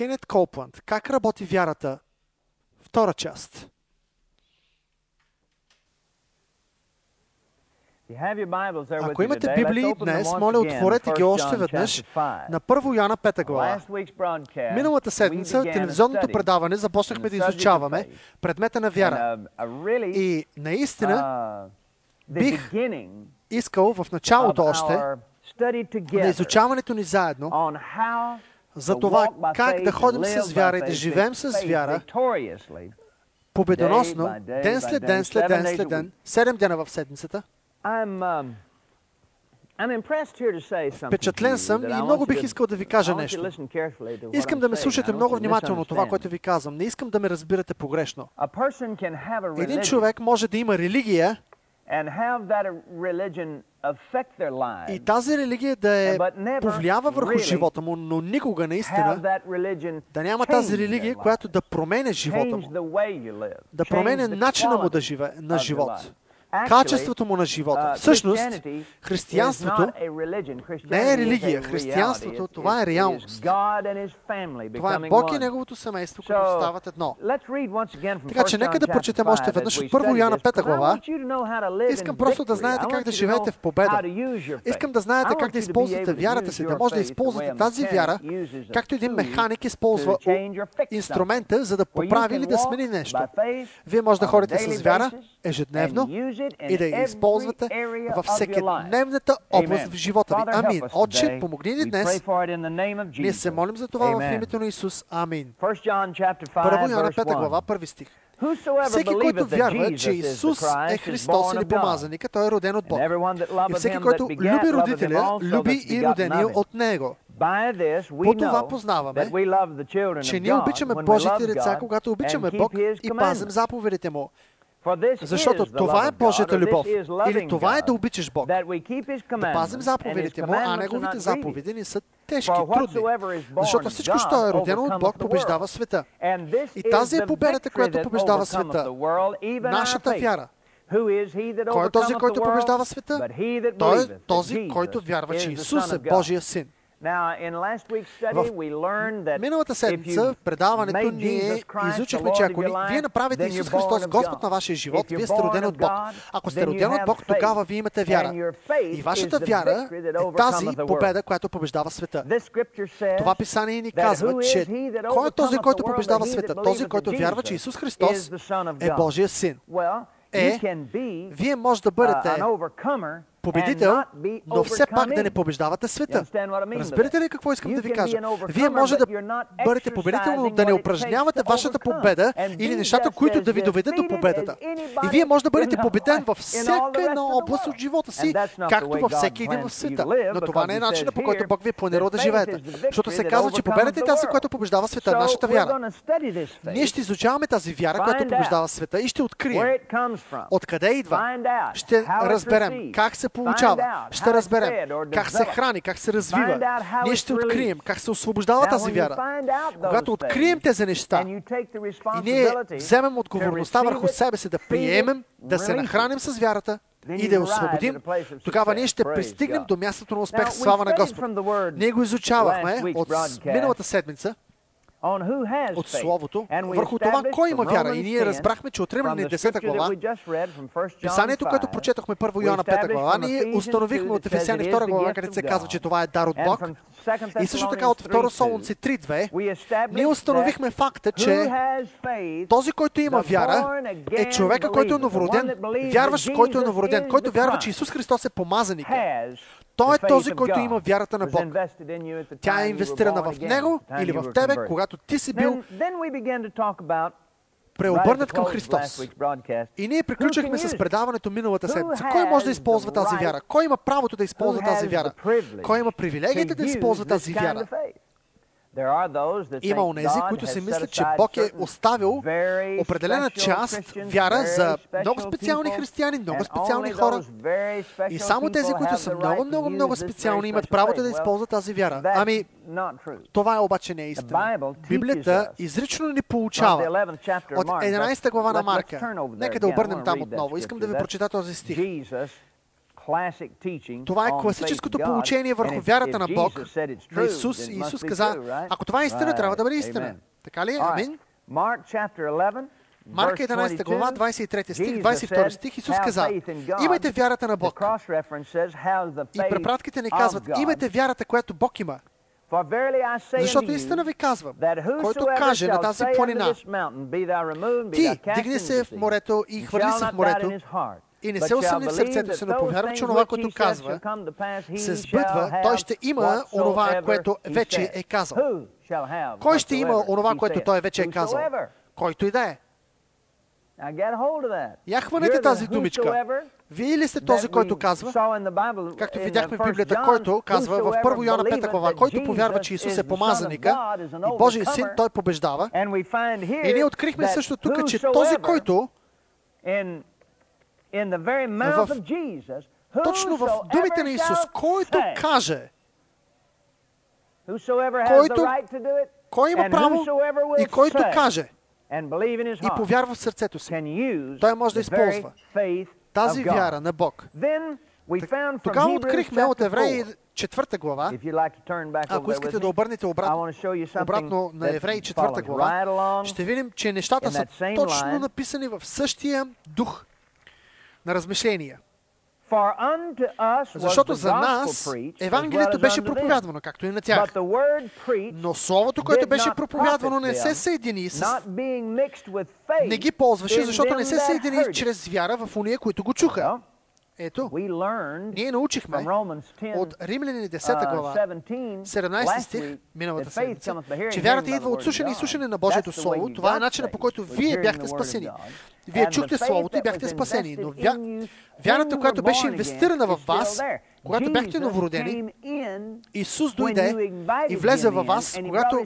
Кенет Колпланд. Как работи вярата? Втора част. Ако имате Библии днес, моля отворете ги още веднъж на 1 Йоанна 5 глава. Миналата седмица телевизионното предаване започнахме да изучаваме предмета на вяра. И наистина бих искал в началото още на изучаването ни заедно за това как да ходим с вяра и да живеем с вяра победоносно, ден след ден, след ден, след ден, седем дена в седмицата. um, Впечатлен съм и много бих искал да ви кажа нещо. Искам да ме слушате много внимателно това, което ви казвам. Не искам да ме разбирате погрешно. Един човек може да има религия и тази религия да е повлиява върху живота му, но никога наистина да няма тази религия, която да променя живота му, да променя начина му да живее, на живот качеството му на живота. Всъщност, християнството не е религия. Християнството, това е реалност. Това е Бог и Неговото семейство, които стават едно. Така че нека да прочетем още веднъж от 1 Йоанна 5 глава. Искам просто да знаете как да живеете в победа. Искам да знаете как да използвате вярата си, да може да използвате тази вяра, както един механик използва инструмента, за да поправи или да смени нещо. Вие може да ходите с вяра ежедневно и да я използвате във всекидневната област в живота ви. Амин. Отче, помогни ни днес. Ние се молим за това в името на Исус. Амин. Първо Йоанна 5 глава, първи стих. Всеки, който вярва, че Исус е Христос или помазаника, той е роден от Бог. И всеки, който люби родителя, люби и родения от Него. По това познаваме, че ние обичаме Божите деца, когато обичаме Бог и пазим заповедите Му. Защото това е Божията любов. Или това е да обичаш Бог. Да пазим заповедите му, а неговите заповеди ни са тежки, трудни. Защото всичко, що е родено от Бог, побеждава света. И тази е победата, която побеждава света. Нашата вяра. Кой е този, който побеждава света? Той е този, който вярва, че Исус е Божия син. В миналата седмица в предаването ние изучихме, че ако вие направите Исус Христос Господ на вашия живот, вие сте родени от Бог. Ако сте родени от Бог, тогава вие имате вяра. И вашата вяра е тази победа, която побеждава света. Това писание ни казва, че кой е този, който побеждава света? Този, който вярва, че Исус Христос е Божия син. Е, вие може да бъдете победител, но все пак да не побеждавате света. Разбирате ли какво искам да ви кажа? Вие може да бъдете победител, но да не упражнявате вашата победа или нещата, които да ви доведат до победата. И вие може да бъдете победен във всяка една област от живота си, както във всеки един в света. Но това не е начинът по който Бог ви е планирал да живеете. Защото се казва, че победата е тази, която побеждава света, нашата вяра. Ние ще изучаваме тази вяра, която побеждава света и ще открием откъде идва. Ще разберем как се получава. Ще разберем как се храни, как се развива. Ние ще открием как се освобождава тази вяра. Когато открием тези неща и ние вземем отговорността върху себе си да приемем, да се нахраним с вярата, и да я освободим, тогава ние ще пристигнем до мястото на успех. Слава на Господ. Ние го изучавахме от миналата седмица от Словото, върху това кой има вяра. И ние разбрахме, че от Римляни 10 глава, писанието, което прочетохме първо Йоанна 5 глава, ние установихме от Ефесяни 2 глава, където се казва, че това е дар от Бог. И също така от 2 Солунци 3.2, ние установихме факта, че този, който има вяра, е човека, който е новороден, вярващ, който е новороден, който вярва, че Исус Христос е помазаник. Той е този, който има вярата на Бог. Тя е инвестирана в него или в тебе, когато ти си бил преобърнат към Христос. И ние приключихме с предаването миналата седмица. Кой може да използва тази вяра? Кой има правото да използва тази вяра? Кой има привилегията да използва тази вяра? Има онези, които си мислят, че Бог е оставил определена част вяра за много специални християни, много специални хора. И само тези, които са много, много, много специални, имат правото да използват тази вяра. Ами, това е обаче не е истина. Библията изрично ни получава от 11 глава на Марка. Нека да обърнем там отново. Искам да ви прочита този стих. Това е класическото получение върху вярата на Бог, на Исус. Исус каза, ако това е истина, трябва да бъде истина. Така ли? Амин. Марка 11 глава, 23 стих, 22 стих, Исус каза, имайте вярата на Бог. И препратките ни казват, имайте вярата, която Бог има. Защото истина ви казвам, който каже на тази планина, ти дигни се в морето и хвърли се в морето, и не се усъмни в сърцето си, но повярва, че онова, което казва, се сбъдва, той ще има онова, което вече е казал. Кой ще има онова, което той вече е казал? Който и да е. Я хванете тази думичка. Вие ли сте този, който казва, както видяхме в Библията, който казва в 1 Йоанна 5 глава, който повярва, че Исус е помазаника и Божий син, той побеждава. И ние открихме също тук, че този, който в, точно в думите на Исус, който каже, който, кой има право и който каже, и повярва в сърцето си, той може да използва тази вяра на Бог. Тогава открихме от Евреи четвърта глава. Ако искате да обърнете обратно, обратно на Евреи четвърта глава, ще видим, че нещата са точно написани в същия дух на размишления. Защото за нас Евангелието беше проповядвано, както и на тях. Но Словото, което беше проповядвано, не се съедини с... Не ги ползваше, защото не се съедини чрез вяра в уния, които го чуха. Ето, ние научихме от Римляни 10 глава, 17 стих, миналата седмица, че вярата идва от слушане и слушане на Божието Слово. Това е начинът по който вие бяхте спасени. Вие чухте Словото и бяхте спасени. Но вя... вярата, която беше инвестирана в вас, когато бяхте новородени, Исус дойде и влезе във вас, когато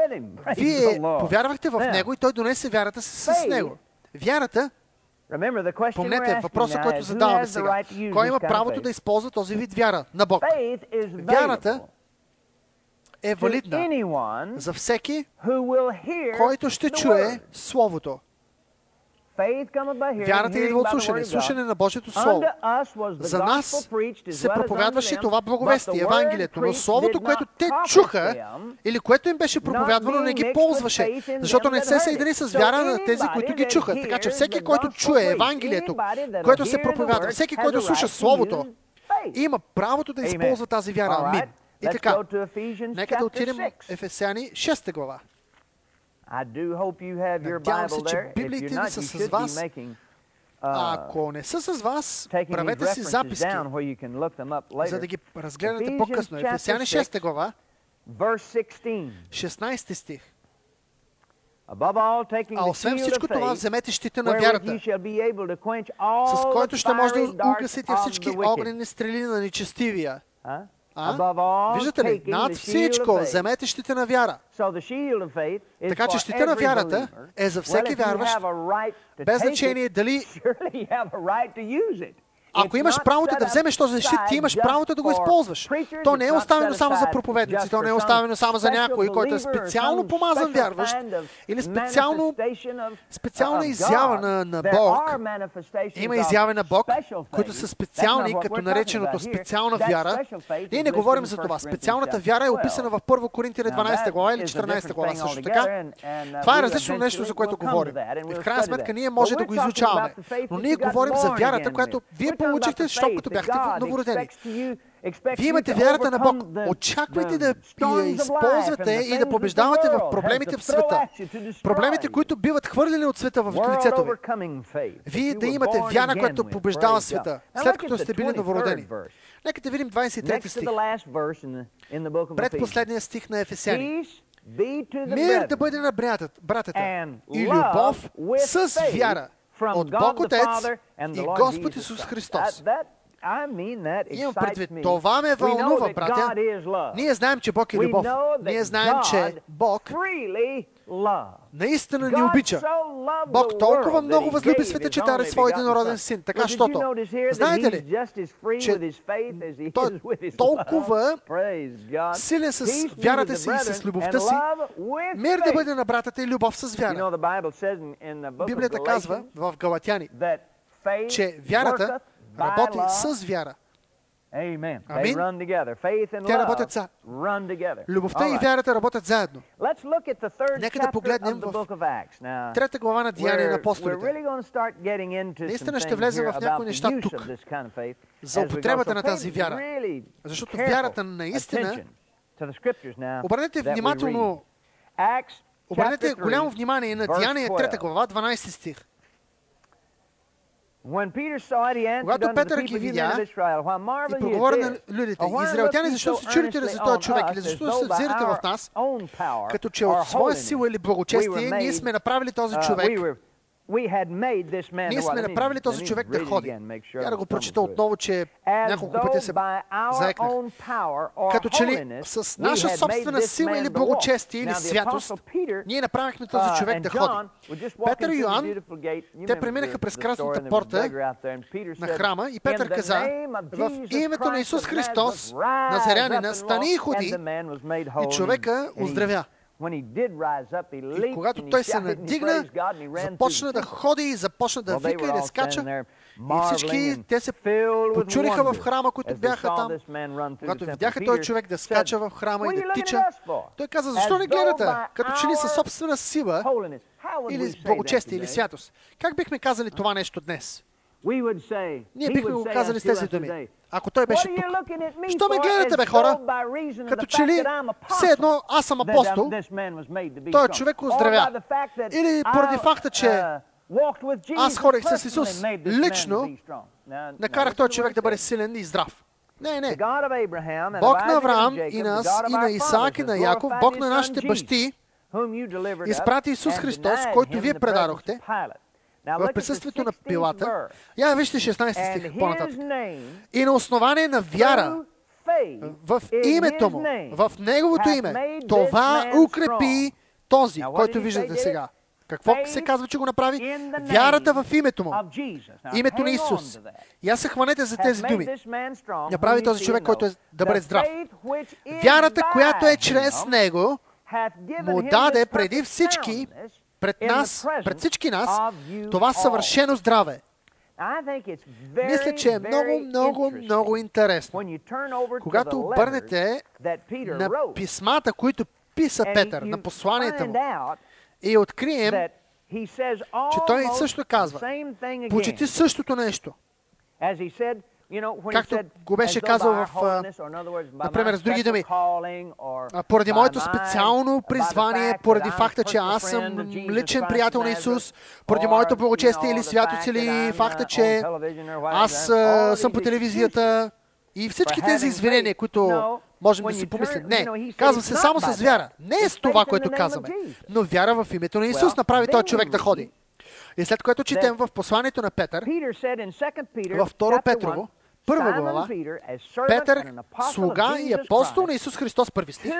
вие повярвахте в Него и Той донесе вярата с Него. Вярата Помнете въпроса, който задаваме сега. Кой има правото да използва този вид вяра на Бог? Вярата е валидна за всеки, който ще чуе Словото. Вярата идва от слушане, слушане на Божието Слово. За нас се проповядваше това благовестие, Евангелието, но Словото, което те чуха или което им беше проповядвано, не ги ползваше, защото не се съедини с вяра на тези, които ги чуха. Така че всеки, който чуе Евангелието, което се проповядва, всеки, който слуша Словото, има правото да използва тази вяра. Амин. И така, нека да отидем Ефесяни 6 глава. Надявам се, че Библиите ни са с вас. А ако не са с вас, правете си записки, за да ги разгледате по-късно. Ефесяни 6 глава, 16 стих. А освен всичко това, вземете щита на вярата, с който ще може да угасите всички огнени стрели на нечестивия. А? Виждате ли? Над всичко, вземете щита на вяра. Така че щита на вярата е за всеки вярващ, без значение дали ако имаш правото да вземеш този щит, ти имаш правото да го използваш. То не е оставено само за проповедници, то не е оставено само за някой, който е специално помазан вярващ или специално, специална изява на, на Бог. Има изяви на Бог, които са специални, като нареченото специална вяра. Ние не говорим за това. Специалната вяра е описана в 1 Коринтия 12 глава или 14 глава също така. Това е различно нещо, за което говорим. И в крайна сметка ние може да го изучаваме. Но ние говорим за вярата, която вие получихте, защото като бяхте новородени. Вие имате вярата на Бог. Очаквайте да я използвате и да побеждавате в проблемите в света. Проблемите, които биват хвърлени от света в лицето ви. Вие да имате вяра, която побеждава света, след като сте били новородени. Нека да видим 23 стих. Предпоследния стих на Ефесяни. Мир да бъде на братята и любов с вяра от Бог Отец и Господ Исус Христос. Имам предвид, това ме вълнува, братя. Ние знаем, че Бог е любов. Ние знаем, че Бог наистина ни обича. Бог толкова много възлюби света, че даде своя единороден син. Така, щото, знаете ли, че той е толкова силен с вярата си и с любовта си, мир да бъде на братата и любов с вяра. Библията казва в Галатяни, че вярата Работи с вяра. Амин. Те работят са. Любовта и вярата работят заедно. Нека да погледнем в трета глава на Деяния на апостолите. Наистина ще влезем в някои неща тук за употребата на тази вяра. Защото вярата наистина... Обърнете внимателно... Обърнете голямо внимание на Деяния 3 глава, 12 стих. Когато Петър ги видя и проговори на людите, израелтяни, защо се чурите за този човек или защо се взирате в нас, като че е от своя сила или благочестие ние сме направили този човек ние сме направили този човек да ходи. Я да го прочита отново, че няколко пъти се заекнах. Като че ли с наша собствена сила или благочестие или святост, ние направихме този човек да ходи. Петър и Йоанн, те преминаха през красната порта на храма и Петър каза, в името на Исус Христос, Назарянина, стани и ходи, и човека оздравя. И когато той се надигна, започна да ходи и започна да вика и да скача. И всички те се почуриха в храма, които бяха там. Когато видяха този човек да скача в храма и да тича, той каза, защо не гледате? Като че ли със собствена сила или благочестие или святост. Как бихме казали това нещо днес? Ние бихме го казали с тези думи. Ако той беше тук. Що ме гледате, бе, хора? Като че ли все едно аз съм апостол, той е човек оздравя. Или поради факта, че аз ходих с Исус лично, накарах този човек да бъде силен и здрав. Не, не. Бог на Авраам и нас, и на Исаак, и на Яков, Бог на нашите бащи, изпрати Исус Христос, който вие предадохте, в присъствието на пилата. Я вижте 16 стих по-нататък. И на основание на вяра в името му, в неговото име, това укрепи този, който виждате сега. Какво се казва, че го направи? Вярата в името му. Името на Исус. И аз се хванете за тези думи. Направи този човек, който е да бъде здрав. Вярата, която е чрез него, му даде преди всички пред нас, пред всички нас, това съвършено здраве. Мисля, че е много, много, много интересно. Когато обърнете на писмата, които писа Петър, на посланията му, и открием, че той също казва почти същото нещо както го беше казал в, например, с други думи, поради моето специално призвание, поради факта, че аз съм личен приятел на Исус, поради моето благочестие или святост, или факта, че аз съм по телевизията и всички тези извинения, които можем да си помислим. Не, казва се само с вяра. Не е с това, което казваме, но вяра в името на Исус направи този човек да ходи. И след което четем в посланието на Петър, във второ Петрово, Първа глава, Петър, слуга и апостол на Исус Христос, първи стих.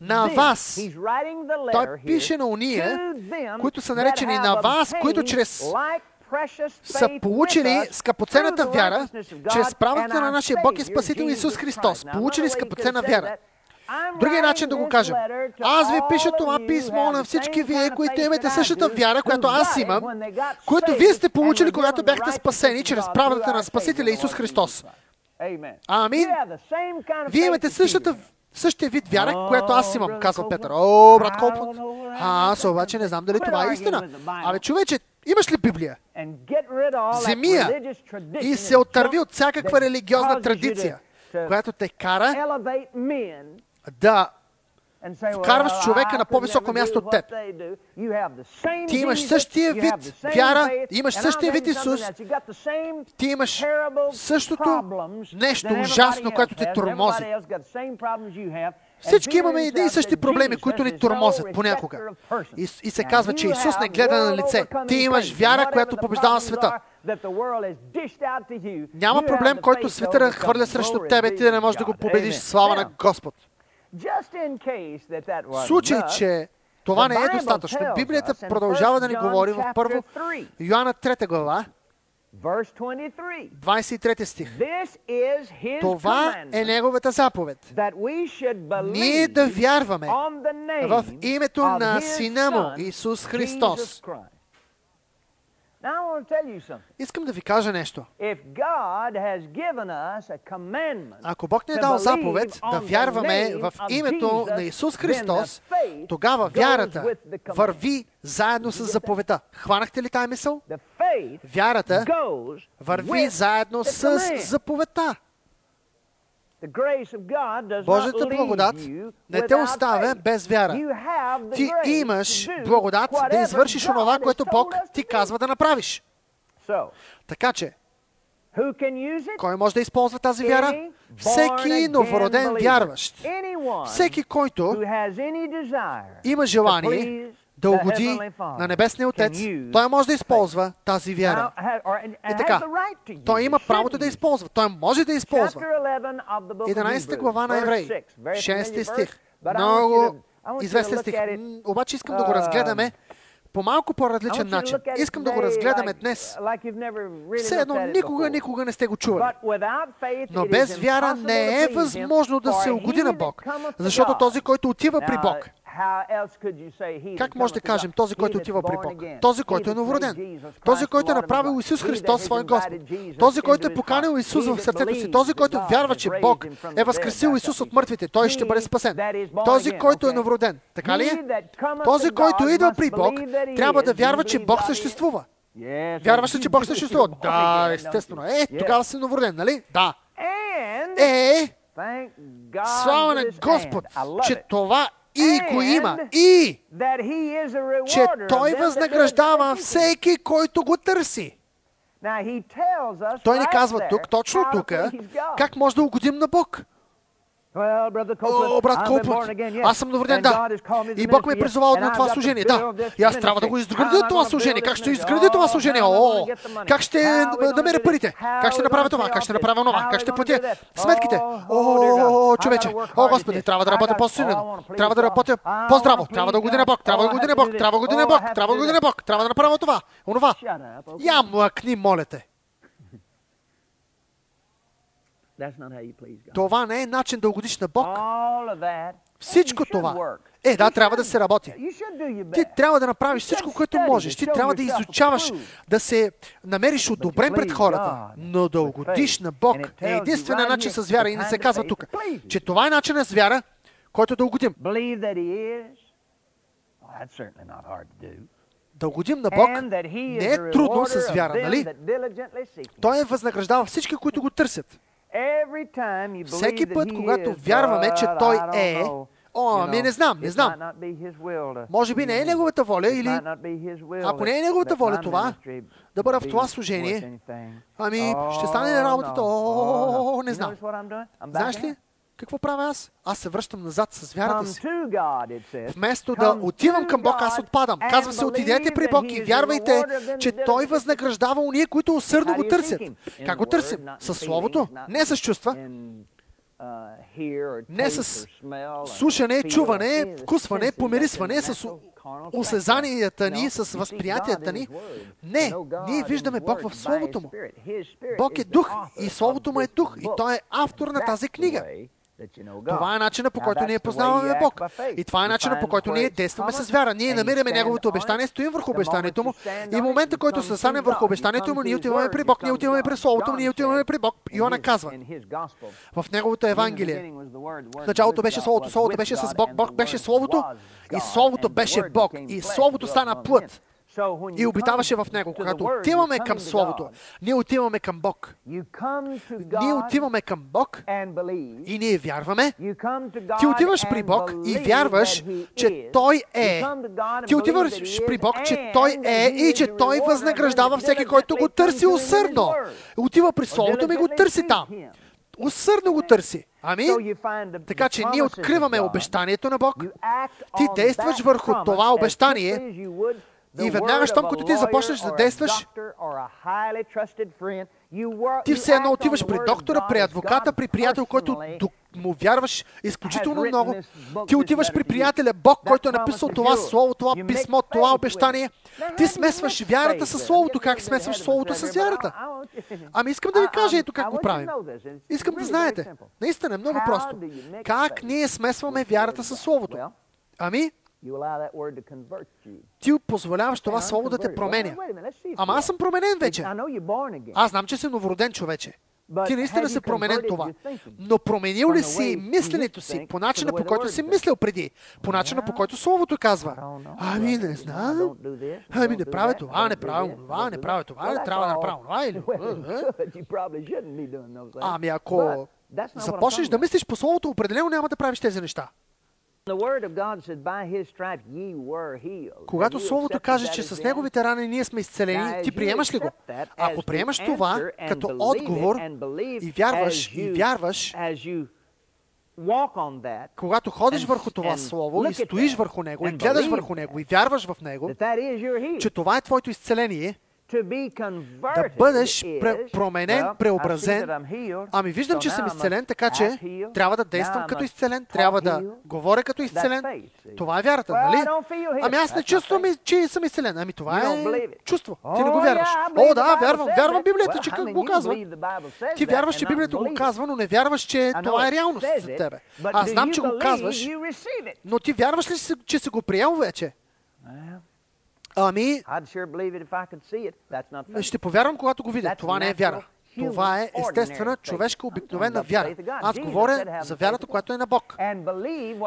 На вас, той пише на уния, които са наречени на вас, които чрез са получили скъпоценната вяра, чрез правата на нашия Бог и Спасител Исус Христос, получили скъпоценна вяра. Другия начин да го кажем. Аз ви пиша това писмо на всички вие, които имате същата вяра, която аз имам, което вие сте получили, когато бяхте спасени чрез правдата на Спасителя Исус Христос. Амин. Вие имате същата същия вид вяра, която аз имам, казва Петър. О, брат Колпот, аз обаче не знам дали това е истина. Абе, човече, имаш ли Библия? Земия, и се отърви от всякаква религиозна традиция, която те кара да вкарваш човека на по-високо място от теб. Ти имаш същия вид вяра, имаш същия вид Исус, ти имаш същото нещо ужасно, което те тормози. Всички имаме едни и същи проблеми, които ни тормозят понякога. И, и се казва, че Исус не гледа на лице. Ти имаш вяра, която побеждава света. Няма проблем, който света хвърля срещу тебе и ти да не можеш да го победиш. Слава на Господ! В случай, че това не е достатъчно, Библията продължава да ни говори в първо Йоанна 3 глава, 23 стих. Това е Неговата заповед. Ние да вярваме в името на Сина Му, Исус Христос, Искам да ви кажа нещо. Ако Бог ни е дал заповед да вярваме в името на Исус Христос, тогава вярата върви заедно с заповедта. Хванахте ли тая мисъл? Вярата върви заедно с заповедта. Божията благодат не те оставя без вяра. Ти имаш благодат да извършиш онова, което Бог ти казва да направиш. Така че, кой може да използва тази вяра? Всеки новороден вярващ. Всеки, който има желание дълготи на Небесния Отец, той може да използва тази вяра. И така, той има правото да използва. Той може да използва. 11 глава на Евреи, 6 стих. Много известен стих. Обаче искам да го разгледаме по малко по-различен начин. Искам да го разгледаме днес. Все едно никога, никога не сте го чували. Но без вяра не е възможно да се угоди на Бог, защото този, който отива при Бог, как може да кажем този, който отива при Бог? Е е е този, който е новороден. Този, който е направил Исус Христос свой Господ. Този, който е поканил Исус в сърцето си. Този, който вярва, че Бог е възкресил Исус от мъртвите. Той ще бъде спасен. Този, който е новороден. Така ли е? Този, който идва при Бог, трябва да вярва, че Бог съществува. Вярваш ли, че Бог съществува? Да, естествено. Е, тогава си новороден, нали? Да. Е, слава на Господ, че това и го има. И че Той възнаграждава всеки, който го търси. Той ни казва тук, точно тук, как може да угодим на Бог. О, брат Копланд, аз съм новороден, да. И Бог ме е призовал на това служение, да. И аз трябва да го изградя това служение. Как ще изградя това служение? О, как ще намеря парите? Как ще направя това? Как ще направя нова? Как ще платя сметките? О, човече, о, Господи, трябва да работя по-силно. Трябва да работя по-здраво. Трябва да година Бог, трябва да година Бог, трябва да година Бог, трябва да година Бог, трябва да направя това, онова. Я млъкни, моля те. Това не е начин да угодиш на Бог. Всичко това. Е, да, трябва да се работи. Ти трябва да направиш всичко, което можеш. Ти трябва да изучаваш, да се намериш одобрен пред хората, но да угодиш на Бог е единствения начин с вяра. И не се казва тук, че това е начинът с вяра, който да угодим. Да угодим на Бог не е трудно с вяра, нали? Той е възнаграждава всички, които го търсят. Всеки път, когато вярваме, че Той е, О, ами не знам, не знам. Може би не е Неговата воля или... Ако не е Неговата воля това, да бъда в това служение, ами ще стане работата, о, не знам. Знаеш ли? Какво правя аз? Аз се връщам назад с вярата си. Вместо да отивам към Бог, аз отпадам. Казва се, отидете при Бог и вярвайте, че Той възнаграждава уния, които усърдно го търсят. Как го търсим? С Словото, не с чувства, не с слушане, чуване, вкусване, помирисване, с осезанията ни, с възприятията ни. Не, ние виждаме Бог в Словото му. Бог е дух и Словото му е дух и Той е автор на тази книга. Това е начина по който ние познаваме Бог. И това е начина по който ние действаме с вяра. Ние намираме Неговото обещание, стоим върху обещанието му и в момента, който се застанем върху обещанието му, ние отиваме при Бог, ние отиваме при Словото му, ние отиваме при Бог. Иоанна казва в Неговото Евангелие. В началото беше Словото, Словото беше с Бог, Бог беше Словото и Словото беше Бог и Словото стана плът и обитаваше в него. Когато отиваме към Словото, ние отиваме към Бог. Ние отиваме към Бог и ние вярваме. Ти отиваш при Бог и вярваш, че е. Той е. Ти отиваш при Бог, че Той е и че Той възнаграждава всеки, който го търси усърдно. Отива при Словото ми го търси там. Усърдно го търси. Ами? Така че ние откриваме обещанието на Бог. Ти действаш върху това обещание, и веднага, щом като ти започнеш да действаш, ти все едно отиваш при доктора, при адвоката, при приятел, който му вярваш изключително много. Ти отиваш при приятеля Бог, който е написал това слово, това писмо, това обещание. Ти смесваш вярата с словото. Как смесваш словото с вярата? Ами искам да ви кажа ето как го правим. Искам да знаете. Наистина, е много просто. Как ние смесваме вярата с словото? Ами, ти позволяваш това слово да те променя. Ама аз съм променен вече. Аз знам, че си новороден човече. Ти наистина се променен това. Но променил ли си мисленето си? по начина по който си мислил преди? По начина по който Словото казва? Ами не знам. Ами не правя това, не правя това, не правя това, не трябва да направя това или... Ами ако започнеш да мислиш по Словото, определено няма да правиш тези неща. Когато Словото каже, че с Неговите рани ние сме изцелени, ти приемаш ли го? Ако приемаш това като отговор и вярваш, и вярваш, когато ходиш върху това Слово и стоиш върху него, и гледаш върху него, и вярваш в него, че това е твоето изцеление, да бъдеш променен, преобразен. Ами виждам, че съм изцелен, така че трябва да действам като изцелен, трябва да говоря като изцелен. Това е вярата, нали? Ами аз не чувствам, че съм изцелен. Ами това е чувство. Ти не го вярваш. О, да, вярвам, вярвам Библията, че го казва. Ти вярваш, че Библията го казва, но не вярваш, че това е реалност за тебе. Аз знам, че го казваш, но ти вярваш ли, че си го приел вече? Ами, ще повярвам, когато го видя. Това не е вяра. Това е естествена, човешка, обикновена вяра. Аз говоря за вярата, която е на Бог.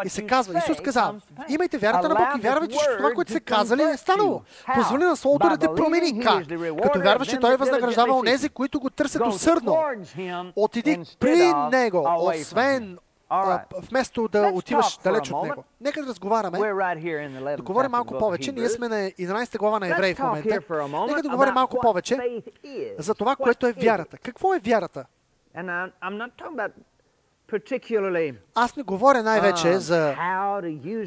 И се казва, Исус каза, имайте вярата на Бог и вярвайте, че това, което се казали, е станало. Позволи на Словото да те промени. Как? Като вярваш, че Той възнаграждава онези, които го търсят усърдно. Отиди при Него, освен вместо да отиваш далеч от него. Нека да разговаряме. Да говорим малко повече. Ние сме на 11 глава на Евреи в момента. Нека да говорим малко повече за това, което е вярата. Какво е вярата? Аз не говоря най-вече за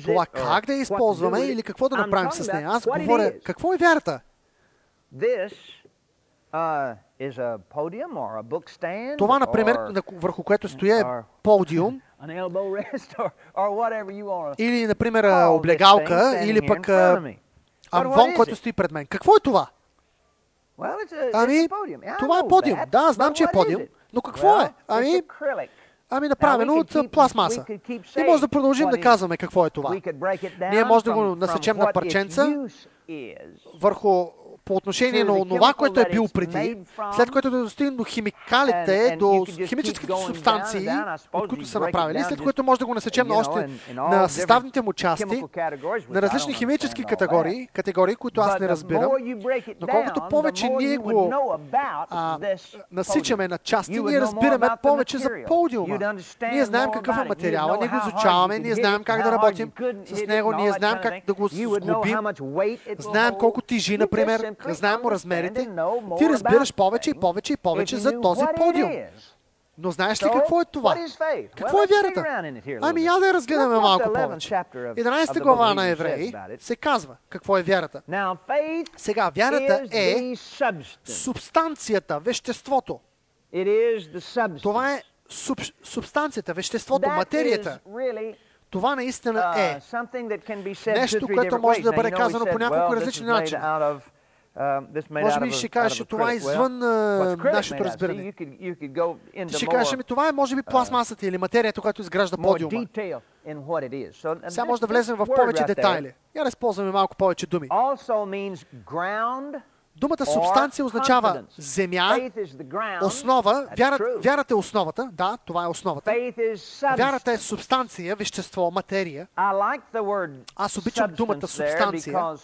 това как да я използваме или какво да направим с нея. Аз говоря какво е вярата. Това, например, върху което стоя е подиум, или, например, облегалка, или пък амвон, който стои пред мен. Какво е това? Ами, това е подиум. Да, знам, че е подиум. Но какво е? Ами, ами направено от пластмаса. И може да продължим да казваме какво е това. Ние може да го насечем на парченца върху по отношение на това, което е бил преди, след което да достигнем до химикалите, до химическите субстанции, от които са направили, след което може да го насечем на още на съставните му части, на различни химически категории, категории, които аз не разбирам. Но колкото повече ние го а, насичаме на части, ние разбираме повече за подиума. Ние знаем какъв е материала, ние го изучаваме, ние знаем как да работим с него, ние знаем как да го сглобим, знаем колко тежи, например, знаем му размерите, ти разбираш повече и повече и повече за този подиум. Но знаеш ли какво е това? Какво е вярата? Ами я да я разгледаме малко повече. 11 глава на Евреи се казва какво е вярата. Сега, вярата е субстанцията, веществото. Това е суб, субстанцията, веществото, материята. Това наистина е нещо, което може да бъде казано по няколко различни начини. Може би ще кажеш, че това е извън нашето разбиране. Ти ще кажеш, ми това е може би пластмасата или материята, която изгражда подиума. Сега може да влезем в повече детайли. Я да използваме малко повече думи. Думата субстанция означава земя, основа. Вярата, вярата е основата. Да, това е основата. Вярата е субстанция, вещество, материя. Аз обичам думата субстанция,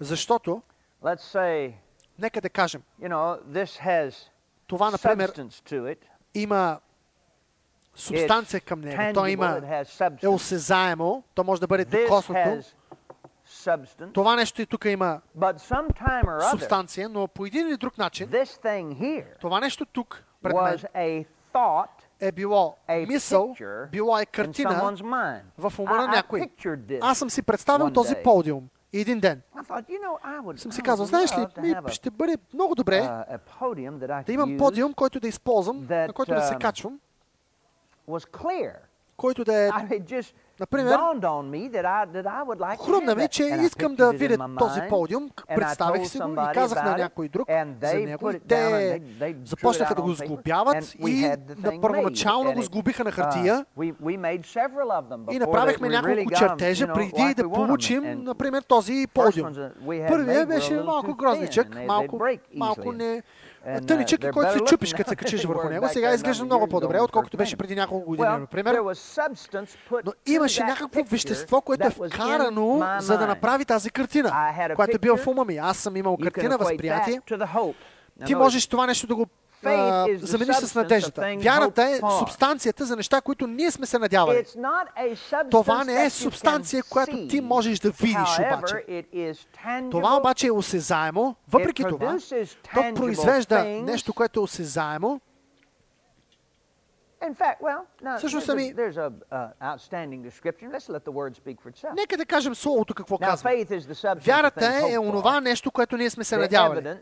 защото Let's say, Нека да кажем, you know, this has това, например, има субстанция към него. То има, е осезаемо, то може да бъде докоснато. Това нещо и тук има субстанция, но по един или друг начин, това нещо тук пред мен е било мисъл, било е картина в ума на някой. Аз съм си представил този подиум. И един ден. Съм си казал, знаеш ли, ще бъде много добре да имам подиум, който да използвам, на който да се качвам, който да е Например, хрумна ми, че искам да видя този подиум, представих си го и казах на някой друг за него. И те започнаха да го сглобяват и първоначално го сглобиха на хартия. и направихме няколко чертежа преди да получим, например, този подиум. Първият беше малко грозничък, малко, малко не тъничък, и който се чупиш, като се качиш върху него. Сега изглежда много по-добре, отколкото беше преди няколко години, например. Но имаше някакво вещество, което е вкарано, за да направи тази картина, която е била в ума ми. Аз съм имал картина, възприятие. Ти можеш това нещо да го замениш с надеждата. Вярата е субстанцията за неща, които ние сме се надявали. Това не е субстанция, която ти можеш да видиш обаче. Това обаче е осезаемо. Въпреки това, то произвежда нещо, което е осезаемо. Всъщност, ами, нека да кажем Словото какво казва. Вярата е онова нещо, което ние сме се надявали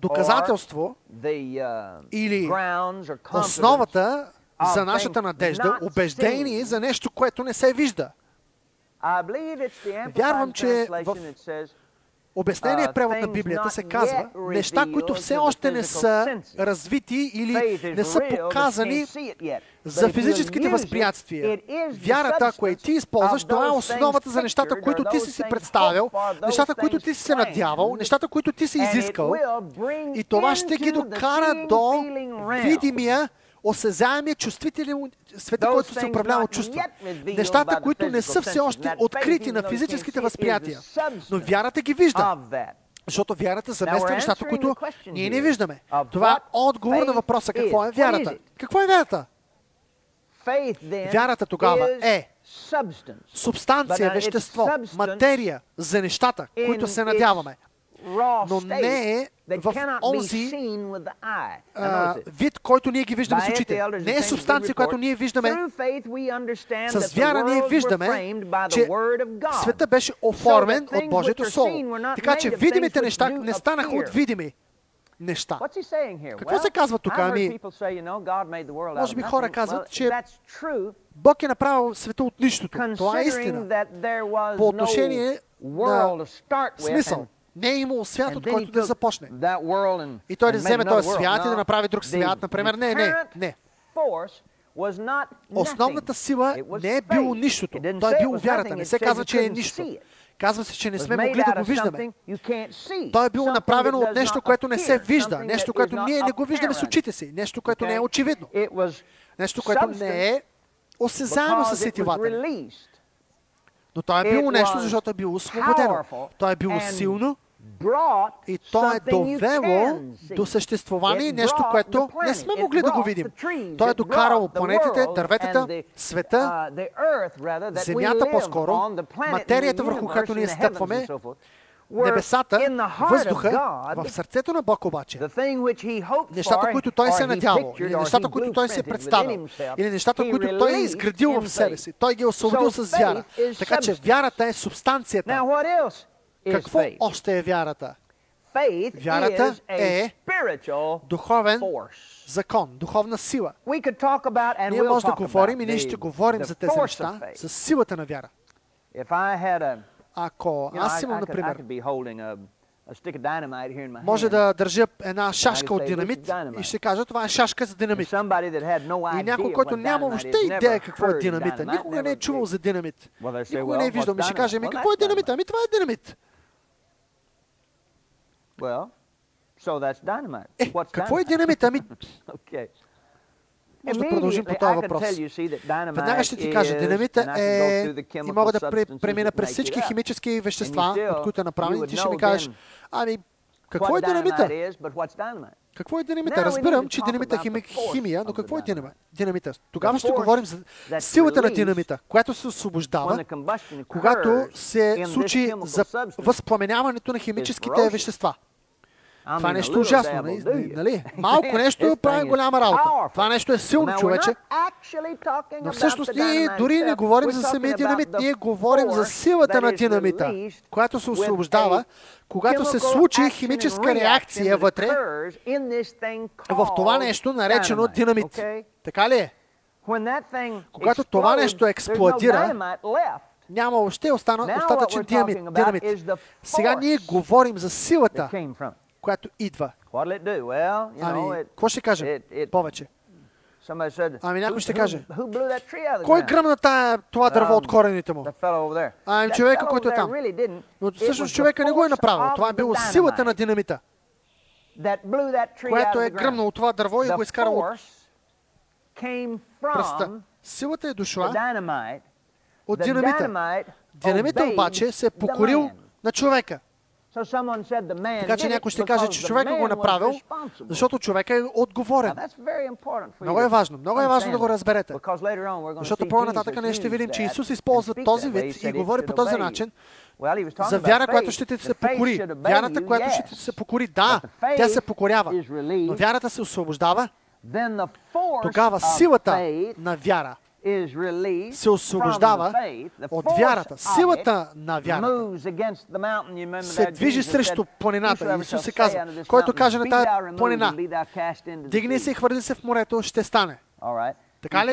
доказателство uh, или основата за нашата надежда, убеждение за нещо, което не се вижда. Вярвам, че в обяснение uh, превод на Библията се казва неща, които все още не са развити или не са показани за физическите възприятия. Вярата, ако е ти използваш, това е основата за нещата, които ти си си представил, нещата, които ти си се надявал, нещата, които ти си изискал. И това ще ги докара до видимия осезаемия чувствителен света, който се управлява от чувства. Нещата, които не са все още открити на физическите възприятия. Но вярата ги вижда. Защото вярата замества нещата, които ние не виждаме. Това е отговор на въпроса какво е вярата. Какво е вярата? Вярата тогава е субстанция, вещество, материя за нещата, които се надяваме но не е в онзи а, вид, който ние ги виждаме с очите. Не е субстанция, която ние виждаме. С вяра ние виждаме, че света беше оформен от Божието Слово. Така че видимите неща не станаха от видими неща. Какво се казва тук? Ами, може би хора казват, че Бог е направил света от нищото. Това е истина. По отношение на смисъл. Не е имало свят, от който да започне. И той да вземе този свят и да направи друг свят, например. Не, не, не. Основната сила не е било нищото. Той е било вярата. Не се казва, че е нищо. Казва се, че не сме могли да го виждаме. То е било направено от нещо, което не се вижда. Нещо, което ние не го виждаме с очите си. Нещо, което не е очевидно. Нещо, което не е осезаемо с сетивата. Но то е било нещо, защото е било освободено. То е било силно, и то е довело до съществуване нещо, което не сме могли да го видим. То е докарало планетите, дърветата, света, земята по-скоро, материята, върху която ние стъпваме, небесата, въздуха, в сърцето на Бог обаче, нещата, които Той се е надявал, или нещата, които Той се е представил, или нещата, които Той е изградил в себе си, Той ги е освободил с вяра. Така че вярата е субстанцията. Какво още е вярата? Вярата е духовен закон, духовна сила. Ние може да говорим и ние ще говорим за тези неща, за силата на вяра. Ако аз имам, например, може да държа една шашка от динамит и ще кажа, това е шашка за динамит. И някой, който няма въобще идея какво е динамита, никога не е чувал за динамит, никога не е виждал, ми ще каже, ами какво е динамит? Ами това е динамит. Е, какво е динамит? Ами. Може да продължим по този въпрос. Веднага ще ти кажа, динамита е... И мога да премина през всички химически вещества, от които е направен. Ти ще ми кажеш, ами, какво е динамита? Какво е динамита? Разбирам, че динамита е химия, но какво е динамита? Тогава ще говорим за силата на динамита, която се освобождава, когато се случи за възпламеняването на химическите вещества. Това нещо е ужасно, нали? нали? Малко нещо прави голяма работа. Това нещо е силно, човече. Но всъщност ние дори не говорим за самия динамит. Ние говорим за силата на динамита, която се освобождава, когато се случи химическа реакция вътре в това нещо, наречено динамит. Така ли е? Когато това нещо експлодира, няма още остана, остатъчен динамит. Сега ние говорим за силата, която идва. Ами, какво ще кажем повече? Ами някой ще каже, кой гръмна тая, това дърво от корените му? Ами човека, който е там. Но всъщност човека не го е направил. Това е било силата на динамита, което е гръмнало това дърво и го е изкарало от пръста. Силата е дошла от динамита. Динамита обаче се е покорил на човека. Така че някой ще каже, че човека го направил, защото човека е отговорен. Много е важно. Много е важно да го разберете. Защото по-нататък ние ще видим, че Исус използва този вид и говори по този начин за вяра, която ще ти се покори. Вярата, която ще ти се покори, да, тя се покорява. Но вярата се освобождава. Тогава силата на вяра се освобождава от вярата. Силата на вярата се движи срещу планината. Исус се казва, който каже на тази планина, дигни се и хвърли се в морето, ще стане. Така ли?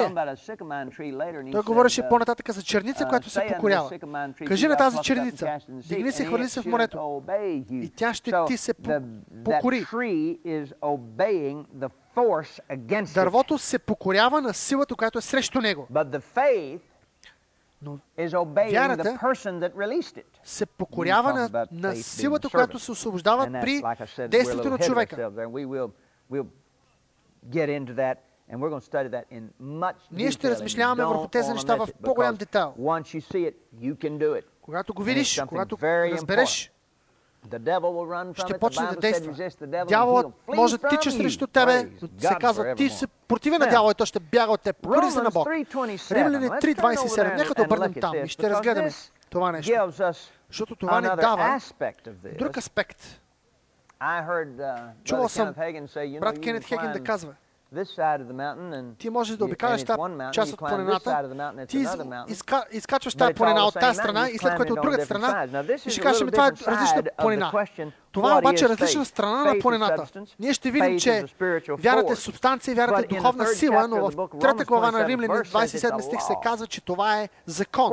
Той говореше по-нататък за черница, uh, която се покорява. Кажи на тази черница, дигни се хвърли се в морето. И тя ще ти се покори. Дървото се покорява на силата, която е срещу него. Но вярата се покорява на, на силата, която се освобождава при действието на човека. Ние ще размишляваме върху тези неща в по-голям детайл. Когато го видиш, когато разбереш, ще почне да действа. Дяволът може да тича срещу тебе, но се казва, ти се противен на дявола и той ще бяга от теб. Покори се на Бог. Римляни 3.27. Нека да обърнем там и ще разгледаме това нещо. Защото това не дава друг аспект. Uh, Чувал съм брат Кенет Хеген да казва, ти можеш да обикаляш тази част от планината, ти изка, изкачваш тази планина от тази страна и след което от другата страна и ще кажеш, това е различна планина. Това обаче е различна страна на планината. Ние ще видим, че вярата е субстанция, вярата е духовна сила, но в трета глава на Римляни 27 стих се казва, че това е закон.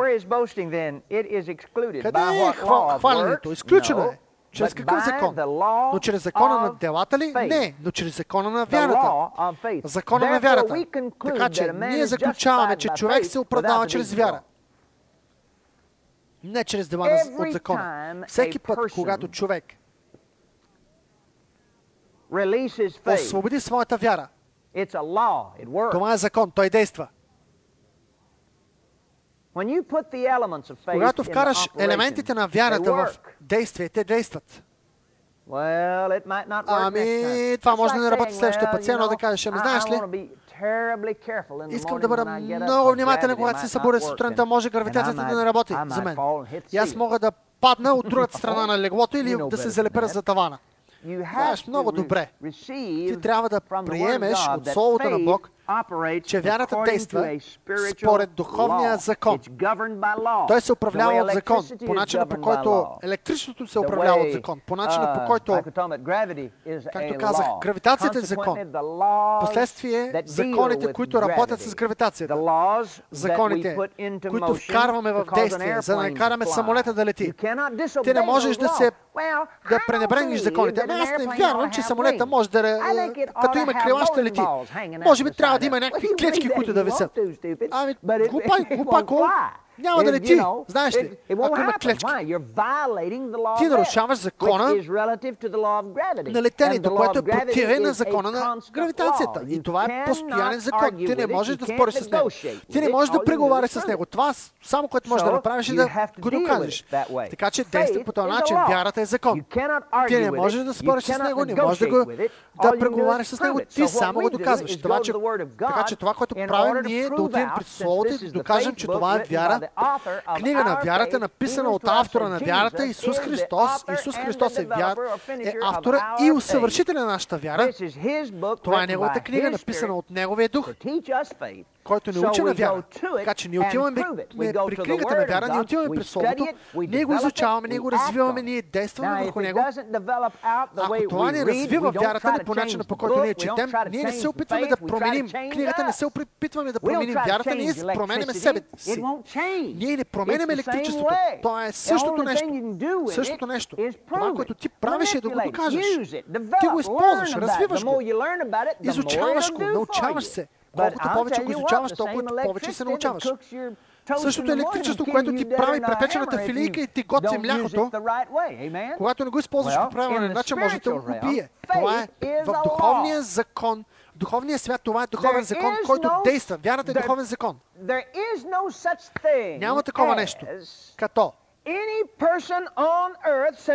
Къде е? хвалянето? Изключено е. Чрез какъв закон? Но чрез закона на делата ли? Не, но чрез закона на вярата. Закона на вярата. Така че ние заключаваме, че човек се оправдава чрез вяра. Не чрез дела от закона. Всеки път, когато човек освободи своята вяра, това е закон, той действа. Когато вкараш елементите на вярата в действие, те действат. Ами, това може да не работи следващия път. Едно да кажеш, ами знаеш ли, Искам да бъда много внимателен, когато се събудя сутринта, може гравитацията да не работи за мен. И аз мога да падна от другата страна на леглото или да се залепера за тавана. Знаеш много добре. Ти трябва да приемеш от Словото на Бог, че вярата действа според духовния закон. Той се управлява от закон, по начина по който електричеството се управлява от закон, по начина по uh, който, както казах, гравитацията е закон. Последствие, законите, които работят с гравитацията. Законите, които вкарваме в действие, за да накараме самолета да лети. Ти не можеш да се да пренебрегнеш законите. Аз не вярвам, че самолета може да, като има крила, ще лети. Може би трябва има някакви клечки, които да висят. Ами, глупа, глупако, няма да лети. Знаеш ли, ако има клечки. Ти нарушаваш закона на летението, което е противен на закона на гравитацията. И това е постоянен закон. Ти не можеш да спориш с него. Ти не можеш да преговаряш с него. Това само, което можеш да направиш е да го докажеш. Така че действа по този начин. Вярата е закон. Ти не можеш да спориш с него, не можеш да го да преговаряш с него. Ти само го доказваш. Това, че, така че това, което правим ние, е да отидем пред Словото и да докажем, че това е вяра книга на вярата, написана от автора на вярата, Исус Христос. Исус Христос е, вяр, е автора и усъвършителя на нашата вяра. Това е неговата книга, написана от Неговия дух, който не учи на вяра. Така че ние отиваме при книгата на вяра, ние отиваме при Словото, ние го изучаваме, ние го развиваме, ние действаме върху него. Ако това не развива вярата ни по начина, по който ние четем, ние не се опитваме да променим книгата, не се опитваме да променим вярата, ние променяме себе си. Ние не променяме електричеството. Това е същото нещо. Същото нещо. Това, което ти правиш е да го докажеш. Ти го използваш, развиваш го, изучаваш го, научаваш се. Колкото повече го изучаваш, толкова повече се научаваш. Същото електричество, което ти прави препечената филийка и ти готви млякото, когато не го използваш по правилен начин, може да го убие. Това е в духовния закон, духовния свят, това е духовен закон, който действа. Вярата е духовен закон. Няма такова нещо, като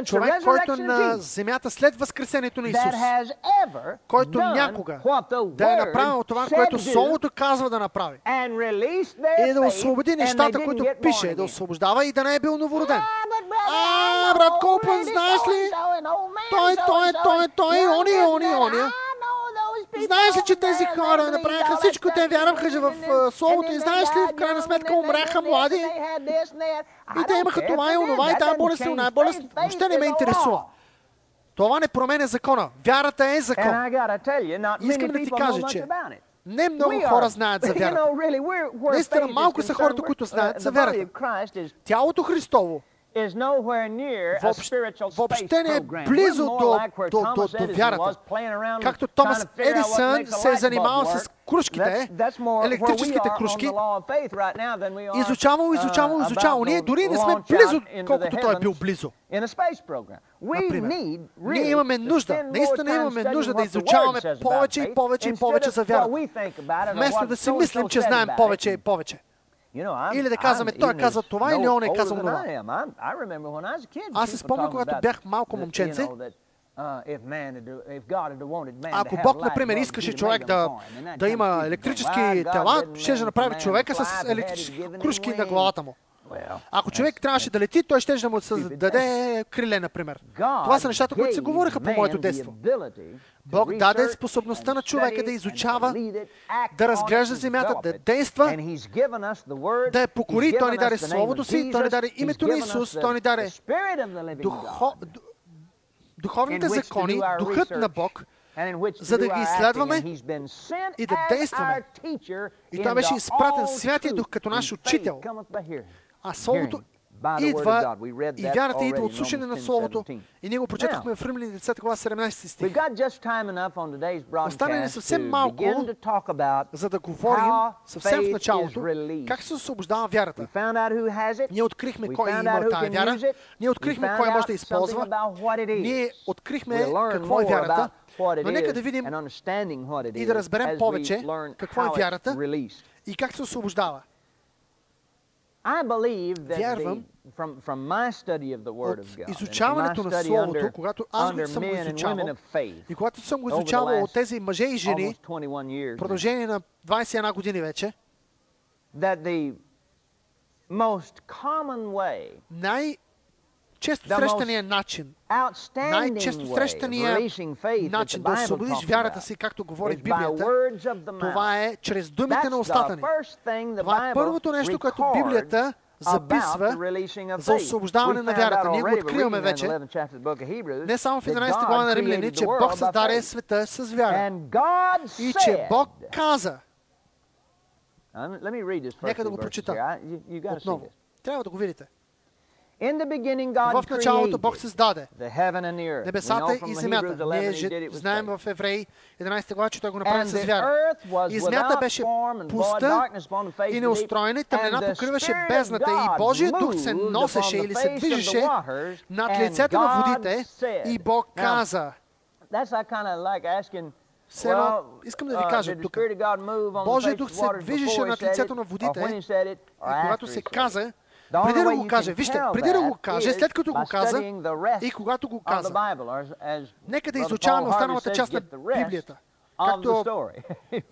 човек, който на земята след възкресението на Исус, който някога да е направил това, което Словото казва да направи, и да освободи нещата, които пише, да освобождава и да не е бил новороден. А, брат Колпън, знаеш ли? Той, той, той, той, они, они, они. Знаеш ли, че тези хора направиха всичко, те вярваха в Словото и знаеш ли, в крайна сметка умряха млади и те имаха това и онова и тази болест и оная болест. Въобще не ме интересува. Това не променя закона. Вярата е закон. Искам да ти кажа, че не много хора знаят за вярата. Наистина малко са хората, които знаят за вярата. Тялото Христово въобще не е близо до, до, до, до вярата. Както Томас Едисън се е занимавал с кружките, електрическите кружки, изучавал, изучавал, изучавал. Ние дори не сме близо, колкото той е бил близо. Например, ние имаме нужда, наистина имаме нужда да изучаваме повече и повече и повече за вярата. Вместо да си мислим, че знаем повече и повече. Или да казваме, той е казва това или он е казал това. Аз се спомням, когато бях малко момченце, ако Бог, например, искаше човек да, да има електрически тела, ще да направи човека с електрически кружки на главата му. Ако човек трябваше да лети, той ще да му даде криле, например. Това са нещата, които се говориха по моето детство. Бог даде способността на човека да изучава, да разглежда земята, да действа, да я покори. Той ни даде Словото си, Той ни даде името на Исус, Той ни даде духо... духовните закони, духът на Бог, за да ги изследваме и да действаме. И той беше изпратен Святия Дух като наш учител. А Словото идва и вярата идва от слушане на Словото. И ние го прочетахме в Римляни 10 глава 17 стих. Остане ни съвсем малко, за да говорим съвсем в началото как се освобождава вярата. Ние открихме кой има тази вяра. Ние открихме кой може да използва. Ние открихме какво е вярата. Но нека да видим и да разберем повече какво е вярата и как се освобождава. Вярвам, от изучаването на Словото, когато аз го съм го изучавал, и когато съм го изучавал от тези мъже и жени, в продължение на 21 години вече, най- често срещания начин, най-често срещания начин да освободиш вярата си, както говори Библията, това е чрез думите на устата ни. Това е първото нещо, което Библията записва за освобождаване на вярата. Ние го откриваме вече. Не само в 11 глава на Римляни, че Бог създаде света с вяра. И че Бог каза. Нека да го прочита отново. Трябва да го видите. В началото Бог създаде небесата и земята. Ние знаем в Евреи 11 глава, че Той го направи с вяра. И земята беше пуста и неустроена, и тъмнина покриваше бездната и Божия дух се носеше или се движеше над лицето на водите и Бог каза. Все едно, искам да ви кажа тук. Божия дух се движеше над лицето на водите и когато се каза, преди да го каже, вижте, преди да го каже, след като го каза и когато го каза, нека да изучаваме останалата част на Библията. Както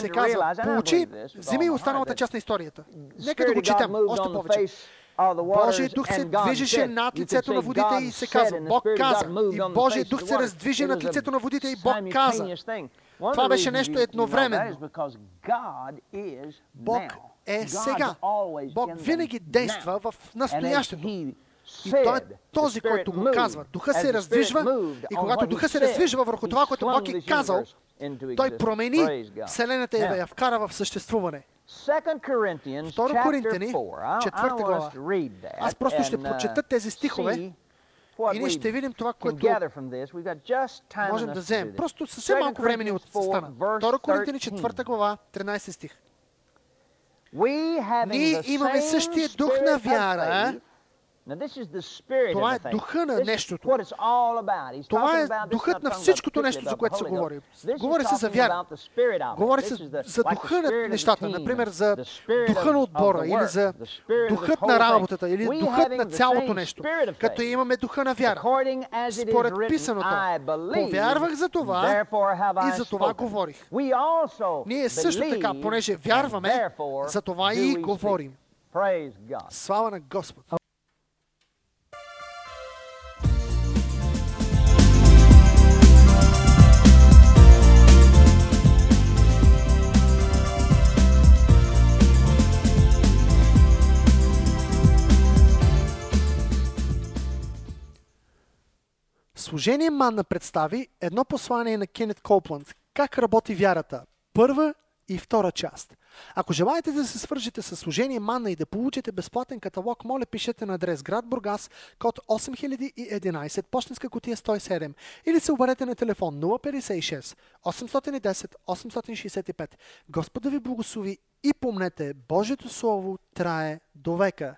се казва, получи, вземи останалата част на историята. Нека да го четем още повече. Божия дух се движеше над лицето на водите и се казва, Бог каза. И Божия дух се раздвижи над лицето на водите и Бог каза. Това беше нещо едновременно. Бог е сега. Бог винаги действа в настоящето. И той е този, който го казва. Духа се раздвижва и когато Духа се раздвижва върху това, което Бог е казал, той промени Вселената и я вкара в съществуване. Второ Коринтияни, четвърта глава. Аз просто ще прочета тези стихове и ние ще видим това, което можем да вземем. Просто съвсем малко време ни остана. Второ Коринтияни, четвърта глава, 13 стих. Ние имаме същия дух на вяра, това е духа на нещото. Това е духът на всичкото нещо, за което се говори. Говори се за вяра. Говори се за духа на нещата. Например, за духа на отбора или за духът на работата или духът на цялото нещо. Като имаме духа на вяра. Според писаното. Повярвах за това и за това говорих. Ние също така, понеже вярваме, за това и говорим. Слава на Господ. Служение Манна представи едно послание на Кенет Копланд как работи вярата. Първа и втора част. Ако желаете да се свържете с служение Манна и да получите безплатен каталог, моля пишете на адрес град Бургас, код 8011, почтенска котия 107 или се обадете на телефон 056 810 865. Господа ви благослови и помнете, Божието Слово трае до века.